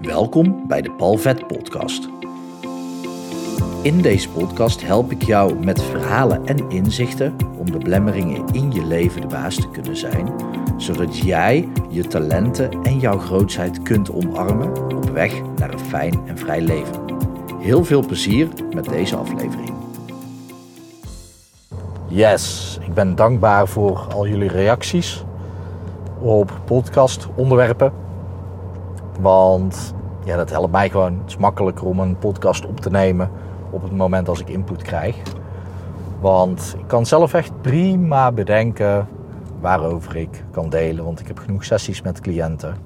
Welkom bij de Palvet Podcast. In deze podcast help ik jou met verhalen en inzichten om de blemmeringen in je leven de baas te kunnen zijn, zodat jij je talenten en jouw grootheid kunt omarmen op weg naar een fijn en vrij leven. Heel veel plezier met deze aflevering. Yes, ik ben dankbaar voor al jullie reacties op podcastonderwerpen. Want ja, dat helpt mij gewoon. Het is makkelijker om een podcast op te nemen op het moment als ik input krijg. Want ik kan zelf echt prima bedenken waarover ik kan delen. Want ik heb genoeg sessies met cliënten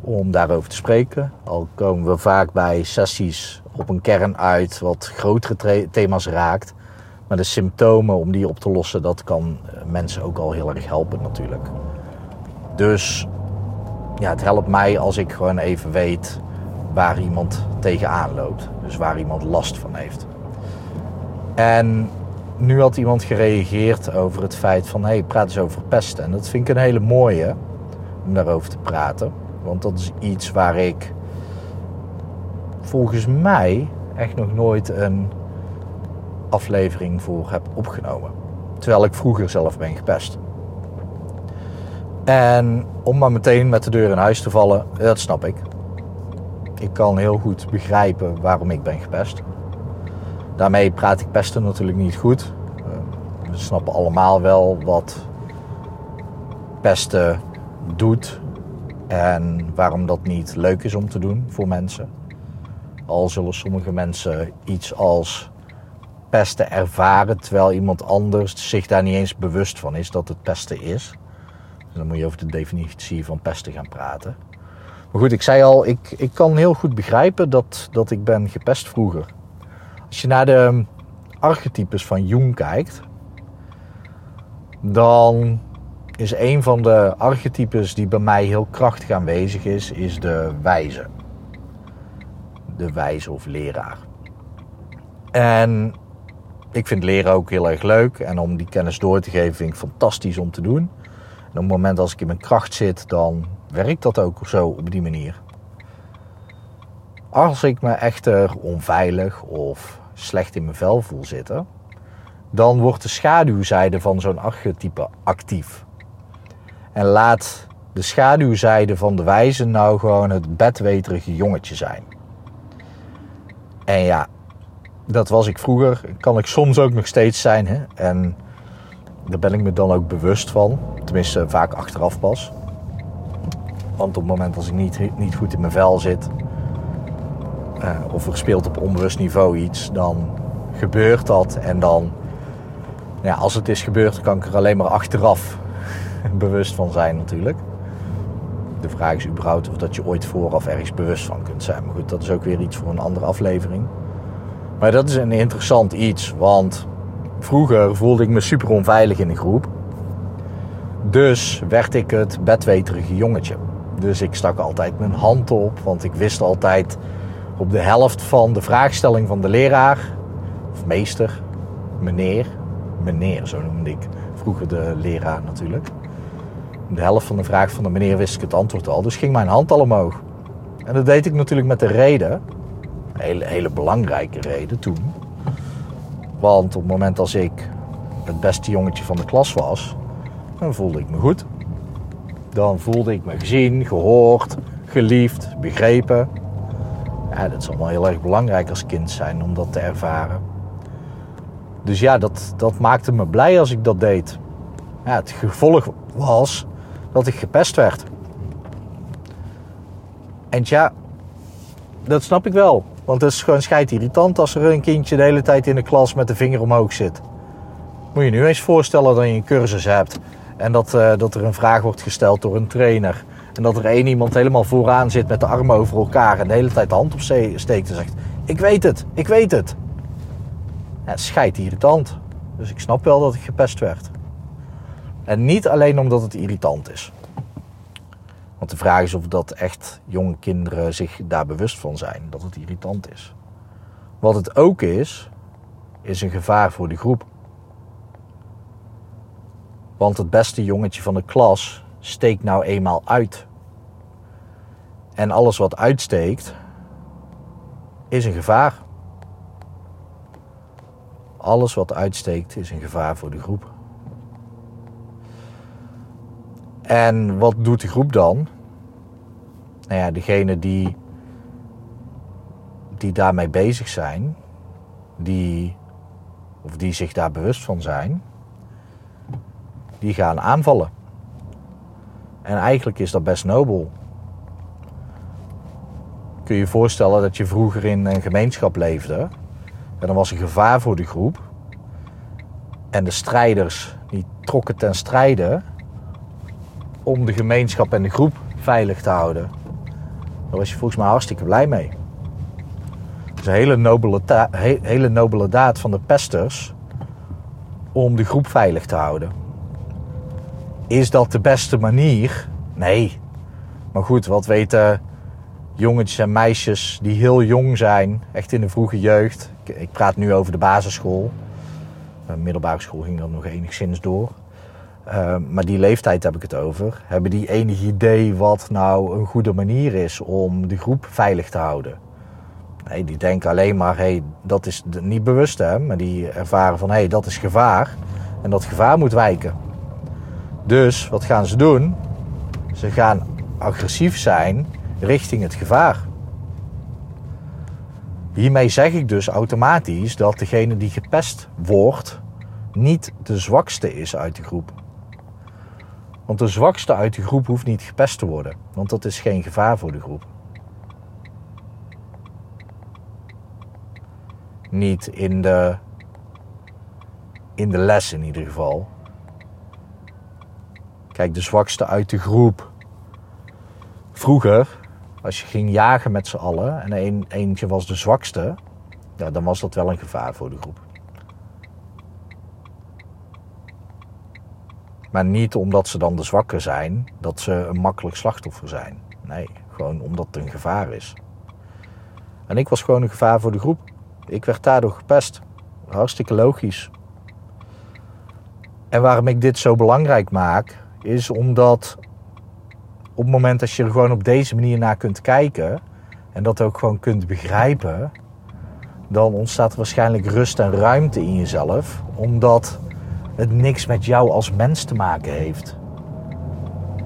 om daarover te spreken. Al komen we vaak bij sessies op een kern uit wat grotere thema's raakt. Maar de symptomen om die op te lossen, dat kan eh, mensen ook al heel erg helpen natuurlijk. Dus ja, het helpt mij als ik gewoon even weet waar iemand tegenaan loopt. Dus waar iemand last van heeft. En nu had iemand gereageerd over het feit van... hé, hey, praat eens over pesten. En dat vind ik een hele mooie om daarover te praten. Want dat is iets waar ik volgens mij echt nog nooit een aflevering voor heb opgenomen. Terwijl ik vroeger zelf ben gepest. En om maar meteen met de deur in huis te vallen, dat snap ik. Ik kan heel goed begrijpen waarom ik ben gepest. Daarmee praat ik pesten natuurlijk niet goed. Eh, we snappen allemaal wel wat pesten doet en waarom dat niet leuk is om te doen voor mensen. Al zullen sommige mensen iets als pesten ervaren, terwijl iemand anders zich daar niet eens bewust van is dat het pesten is. Dus dan moet je over de definitie van pesten gaan praten. Maar goed, ik zei al, ik, ik kan heel goed begrijpen dat, dat ik ben gepest vroeger. Als je naar de archetypes van Jung kijkt, dan is een van de archetypes die bij mij heel krachtig aanwezig is, is de wijze. De wijze of leraar. En ik vind leren ook heel erg leuk. En om die kennis door te geven vind ik fantastisch om te doen. Op het moment als ik in mijn kracht zit, dan werkt dat ook zo op die manier. Als ik me echter onveilig of slecht in mijn vel voel zitten, dan wordt de schaduwzijde van zo'n archetype actief. En laat de schaduwzijde van de wijze nou gewoon het bedweterige jongetje zijn. En ja, dat was ik vroeger. Kan ik soms ook nog steeds zijn. Hè? En daar ben ik me dan ook bewust van. Tenminste, vaak achteraf pas. Want op het moment als ik niet, niet goed in mijn vel zit, uh, of er speelt op onbewust niveau iets, dan gebeurt dat. En dan, ja, als het is gebeurd, kan ik er alleen maar achteraf bewust van zijn natuurlijk. De vraag is überhaupt of dat je ooit vooraf ergens bewust van kunt zijn. Maar goed, dat is ook weer iets voor een andere aflevering. Maar dat is een interessant iets, want vroeger voelde ik me super onveilig in de groep. Dus werd ik het bedweterige jongetje. Dus ik stak altijd mijn hand op, want ik wist altijd op de helft van de vraagstelling van de leraar, of meester, meneer, meneer, zo noemde ik vroeger de leraar natuurlijk. De helft van de vraag van de meneer wist ik het antwoord al, dus ging mijn hand al omhoog. En dat deed ik natuurlijk met de reden, een hele, hele belangrijke reden toen. Want op het moment als ik het beste jongetje van de klas was, dan voelde ik me goed. Dan voelde ik me gezien, gehoord, geliefd, begrepen. Ja, dat is allemaal heel erg belangrijk als kind zijn om dat te ervaren. Dus ja, dat, dat maakte me blij als ik dat deed. Ja, het gevolg was dat ik gepest werd. En ja, dat snap ik wel. Want het is gewoon scheidt irritant als er een kindje de hele tijd in de klas met de vinger omhoog zit. Moet je nu eens voorstellen dat je een cursus hebt en dat, uh, dat er een vraag wordt gesteld door een trainer. En dat er één iemand helemaal vooraan zit met de armen over elkaar en de hele tijd de hand op steekt en zegt: Ik weet het, ik weet het. Ja, het irritant. Dus ik snap wel dat ik gepest werd. En niet alleen omdat het irritant is. Want de vraag is of dat echt jonge kinderen zich daar bewust van zijn dat het irritant is. Wat het ook is, is een gevaar voor de groep. Want het beste jongetje van de klas steekt nou eenmaal uit. En alles wat uitsteekt, is een gevaar. Alles wat uitsteekt, is een gevaar voor de groep. En wat doet de groep dan? Nou ja, degene die, die daarmee bezig zijn, die, of die zich daar bewust van zijn, die gaan aanvallen. En eigenlijk is dat best nobel. Kun je je voorstellen dat je vroeger in een gemeenschap leefde en er was een gevaar voor de groep. En de strijders die trokken ten strijde om de gemeenschap en de groep veilig te houden. Daar was je volgens mij hartstikke blij mee. Het is een hele nobele, hele nobele daad van de pesters om de groep veilig te houden. Is dat de beste manier? Nee. Maar goed, wat weten jongetjes en meisjes die heel jong zijn, echt in de vroege jeugd. Ik praat nu over de basisschool. De middelbare school ging dan nog enigszins door. Uh, maar die leeftijd heb ik het over. Hebben die enig idee wat nou een goede manier is om de groep veilig te houden? Nee, die denken alleen maar, hey, dat is niet bewust hè, maar die ervaren van, hé, hey, dat is gevaar. En dat gevaar moet wijken. Dus wat gaan ze doen? Ze gaan agressief zijn richting het gevaar. Hiermee zeg ik dus automatisch dat degene die gepest wordt niet de zwakste is uit de groep. Want de zwakste uit de groep hoeft niet gepest te worden, want dat is geen gevaar voor de groep. Niet in de, in de les in ieder geval. Kijk, de zwakste uit de groep. Vroeger, als je ging jagen met z'n allen en een, eentje was de zwakste, ja, dan was dat wel een gevaar voor de groep. Maar niet omdat ze dan de zwakke zijn, dat ze een makkelijk slachtoffer zijn. Nee, gewoon omdat het een gevaar is. En ik was gewoon een gevaar voor de groep. Ik werd daardoor gepest. Hartstikke logisch. En waarom ik dit zo belangrijk maak, is omdat op het moment dat je er gewoon op deze manier naar kunt kijken en dat ook gewoon kunt begrijpen, dan ontstaat er waarschijnlijk rust en ruimte in jezelf, omdat het niks met jou als mens te maken heeft.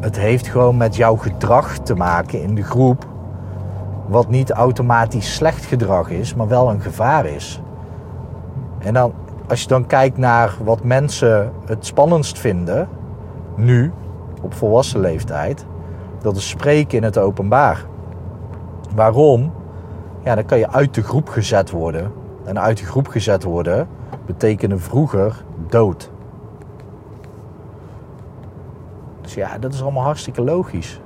Het heeft gewoon met jouw gedrag te maken in de groep, wat niet automatisch slecht gedrag is, maar wel een gevaar is. En dan, als je dan kijkt naar wat mensen het spannendst vinden, nu, op volwassen leeftijd, dat is spreken in het openbaar. Waarom? Ja, dan kan je uit de groep gezet worden. En uit de groep gezet worden betekende vroeger dood. Dus ja, dat is allemaal hartstikke logisch.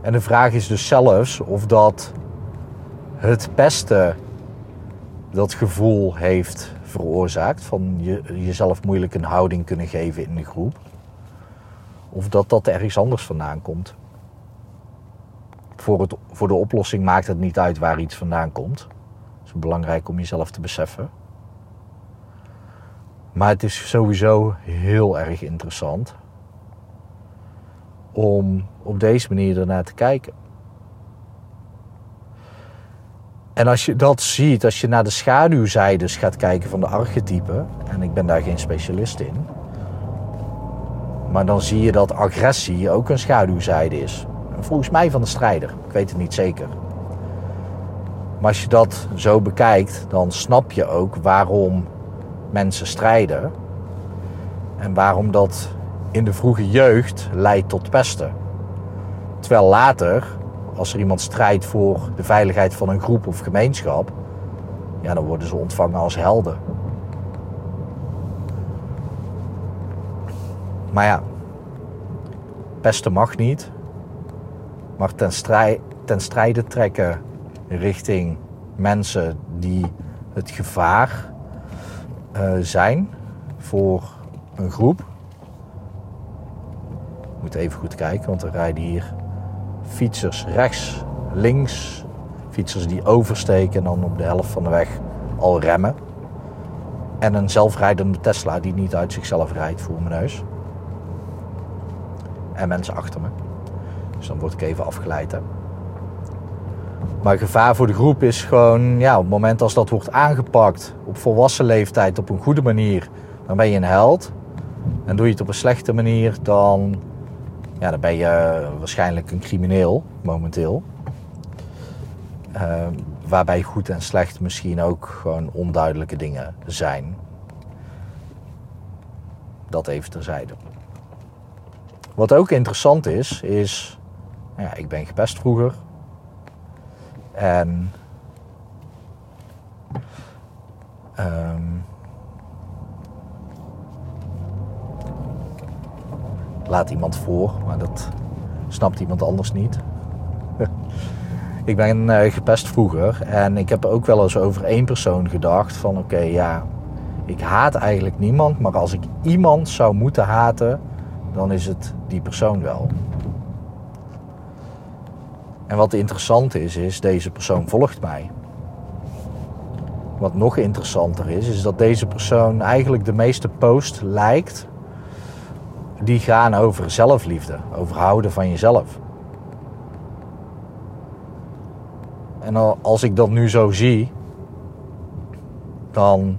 En de vraag is dus zelfs of dat het pesten dat gevoel heeft veroorzaakt van je, jezelf moeilijk een houding kunnen geven in de groep. Of dat dat ergens anders vandaan komt. Voor, het, voor de oplossing maakt het niet uit waar iets vandaan komt. Het is belangrijk om jezelf te beseffen. Maar het is sowieso heel erg interessant om op deze manier ernaar te kijken. En als je dat ziet, als je naar de schaduwzijdes gaat kijken van de archetypen, en ik ben daar geen specialist in, maar dan zie je dat agressie ook een schaduwzijde is. Volgens mij van de strijder, ik weet het niet zeker. Maar als je dat zo bekijkt, dan snap je ook waarom mensen strijden. En waarom dat in de vroege jeugd leidt tot pesten. Terwijl later, als er iemand strijdt voor de veiligheid van een groep of gemeenschap, ja, dan worden ze ontvangen als helden. Maar ja, pesten mag niet. Maar ten, strij, ten strijde trekken richting mensen die het gevaar zijn voor een groep. Ik moet even goed kijken, want er rijden hier fietsers rechts, links. Fietsers die oversteken en dan op de helft van de weg al remmen. En een zelfrijdende Tesla die niet uit zichzelf rijdt voor mijn neus. En mensen achter me. Dus dan word ik even afgeleid. Hè. Maar gevaar voor de groep is gewoon, ja, op het moment als dat wordt aangepakt op volwassen leeftijd op een goede manier, dan ben je een held. En doe je het op een slechte manier, dan, ja, dan ben je waarschijnlijk een crimineel momenteel. Uh, waarbij goed en slecht misschien ook gewoon onduidelijke dingen zijn. Dat even terzijde. Wat ook interessant is, is, ja, ik ben gepest vroeger. En um, laat iemand voor, maar dat snapt iemand anders niet. ik ben uh, gepest vroeger en ik heb ook wel eens over één persoon gedacht van oké ja, ik haat eigenlijk niemand, maar als ik iemand zou moeten haten, dan is het die persoon wel. En wat interessant is, is deze persoon volgt mij. Wat nog interessanter is, is dat deze persoon eigenlijk de meeste posts lijkt die gaan over zelfliefde, over houden van jezelf. En als ik dat nu zo zie, dan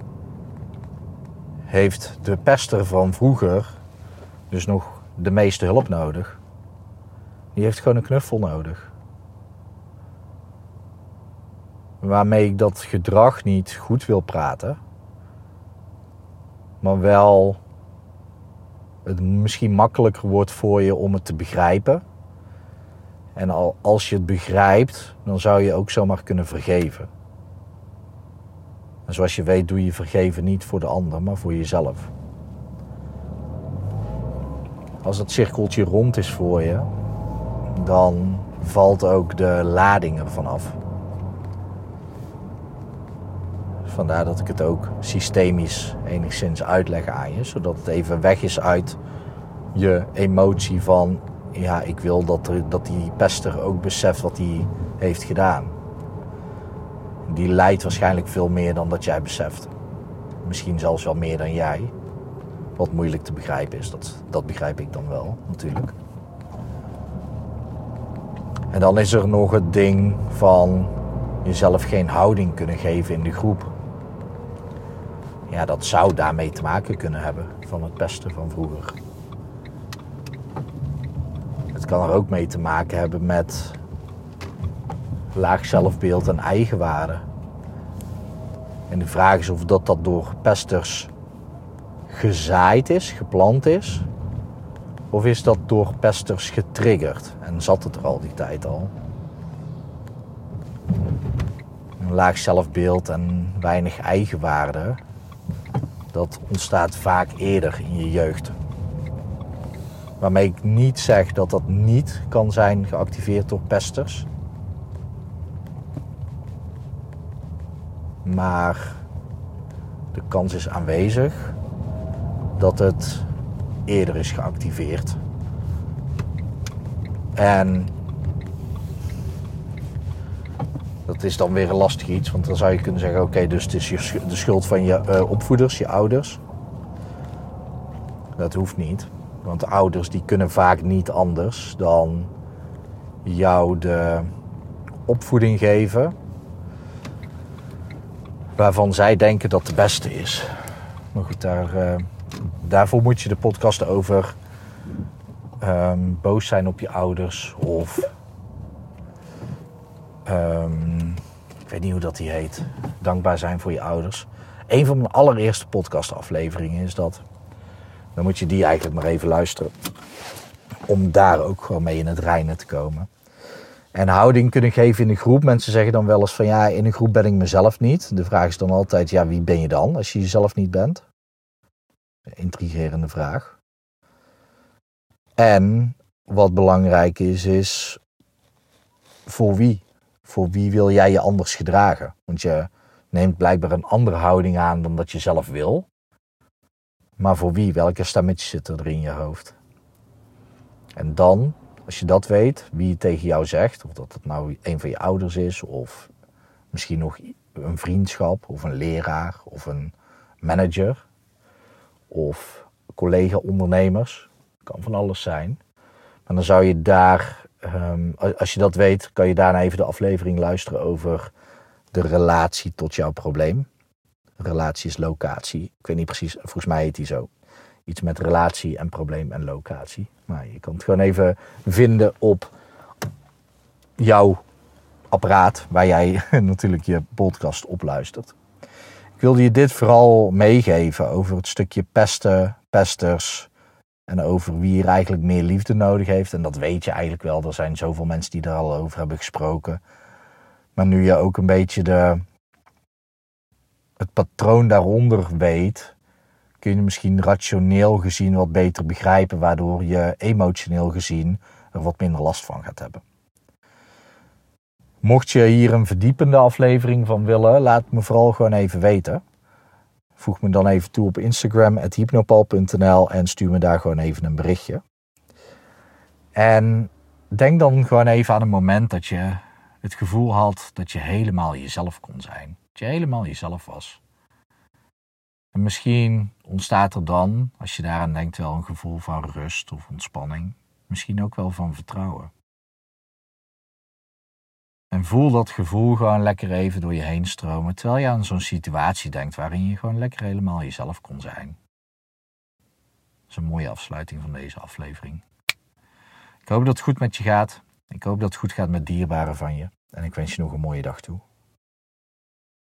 heeft de pester van vroeger dus nog de meeste hulp nodig. Die heeft gewoon een knuffel nodig. Waarmee ik dat gedrag niet goed wil praten, maar wel het misschien makkelijker wordt voor je om het te begrijpen. En al, als je het begrijpt, dan zou je ook zomaar kunnen vergeven. En zoals je weet doe je vergeven niet voor de ander, maar voor jezelf. Als het cirkeltje rond is voor je, dan valt ook de lading ervan af. Vandaar dat ik het ook systemisch enigszins uitleg aan je, zodat het even weg is uit je emotie van ja, ik wil dat, er, dat die pester ook beseft wat hij heeft gedaan. Die lijdt waarschijnlijk veel meer dan dat jij beseft. Misschien zelfs wel meer dan jij. Wat moeilijk te begrijpen is, dat, dat begrijp ik dan wel natuurlijk. En dan is er nog het ding van jezelf geen houding kunnen geven in de groep. Ja, dat zou daarmee te maken kunnen hebben van het pesten van vroeger. Het kan er ook mee te maken hebben met laag zelfbeeld en eigenwaarde. En de vraag is of dat, dat door pesters gezaaid is, geplant is, of is dat door pesters getriggerd en zat het er al die tijd al? Een laag zelfbeeld en weinig eigenwaarde, dat ontstaat vaak eerder in je jeugd. Waarmee ik niet zeg dat dat niet kan zijn geactiveerd door pesters. Maar de kans is aanwezig dat het eerder is geactiveerd. En is dan weer een lastig iets, want dan zou je kunnen zeggen: oké, dus het is de schuld van je uh, opvoeders, je ouders. Dat hoeft niet, want de ouders die kunnen vaak niet anders dan jou de opvoeding geven waarvan zij denken dat de beste is. Maar goed, daar, uh, daarvoor moet je de podcast over um, boos zijn op je ouders of um, ik weet niet hoe dat die heet, dankbaar zijn voor je ouders. Een van mijn allereerste podcastafleveringen is dat. Dan moet je die eigenlijk maar even luisteren. Om daar ook gewoon mee in het reinen te komen. En houding kunnen geven in een groep. Mensen zeggen dan wel eens van ja, in een groep ben ik mezelf niet. De vraag is dan altijd, ja, wie ben je dan als je jezelf niet bent? Intrigerende vraag. En wat belangrijk is, is voor wie? Voor wie wil jij je anders gedragen? Want je neemt blijkbaar een andere houding aan dan dat je zelf wil. Maar voor wie? Welke stemmetjes zitten er in je hoofd? En dan, als je dat weet, wie tegen jou zegt, of dat het nou een van je ouders is, of misschien nog een vriendschap, of een leraar, of een manager, of collega-ondernemers. Kan van alles zijn. Maar dan zou je daar ehm, als je dat weet, kan je daarna even de aflevering luisteren over de relatie tot jouw probleem. Relatie is locatie. Ik weet niet precies, volgens mij heet die zo. Iets met relatie en probleem en locatie. Maar je kan het gewoon even vinden op jouw apparaat waar jij natuurlijk je podcast op luistert. Ik wilde je dit vooral meegeven over het stukje pesten, pesters en over wie er eigenlijk meer liefde nodig heeft. En dat weet je eigenlijk wel. Er zijn zoveel mensen die er al over hebben gesproken. Maar nu je ook een beetje de, het patroon daaronder weet, kun je misschien rationeel gezien wat beter begrijpen, waardoor je emotioneel gezien er wat minder last van gaat hebben. Mocht je hier een verdiepende aflevering van willen, laat me vooral gewoon even weten. Voeg me dan even toe op Instagram, hypnopal.nl en stuur me daar gewoon even een berichtje. En denk dan gewoon even aan een moment dat je het gevoel had dat je helemaal jezelf kon zijn. Dat je helemaal jezelf was. En misschien ontstaat er dan, als je daaraan denkt, wel een gevoel van rust of ontspanning. Misschien ook wel van vertrouwen. En voel dat gevoel gewoon lekker even door je heen stromen, terwijl je aan zo'n situatie denkt waarin je gewoon lekker helemaal jezelf kon zijn. Dat is een mooie afsluiting van deze aflevering. Ik hoop dat het goed met je gaat. Ik hoop dat het goed gaat met dierbaren van je. En ik wens je nog een mooie dag toe.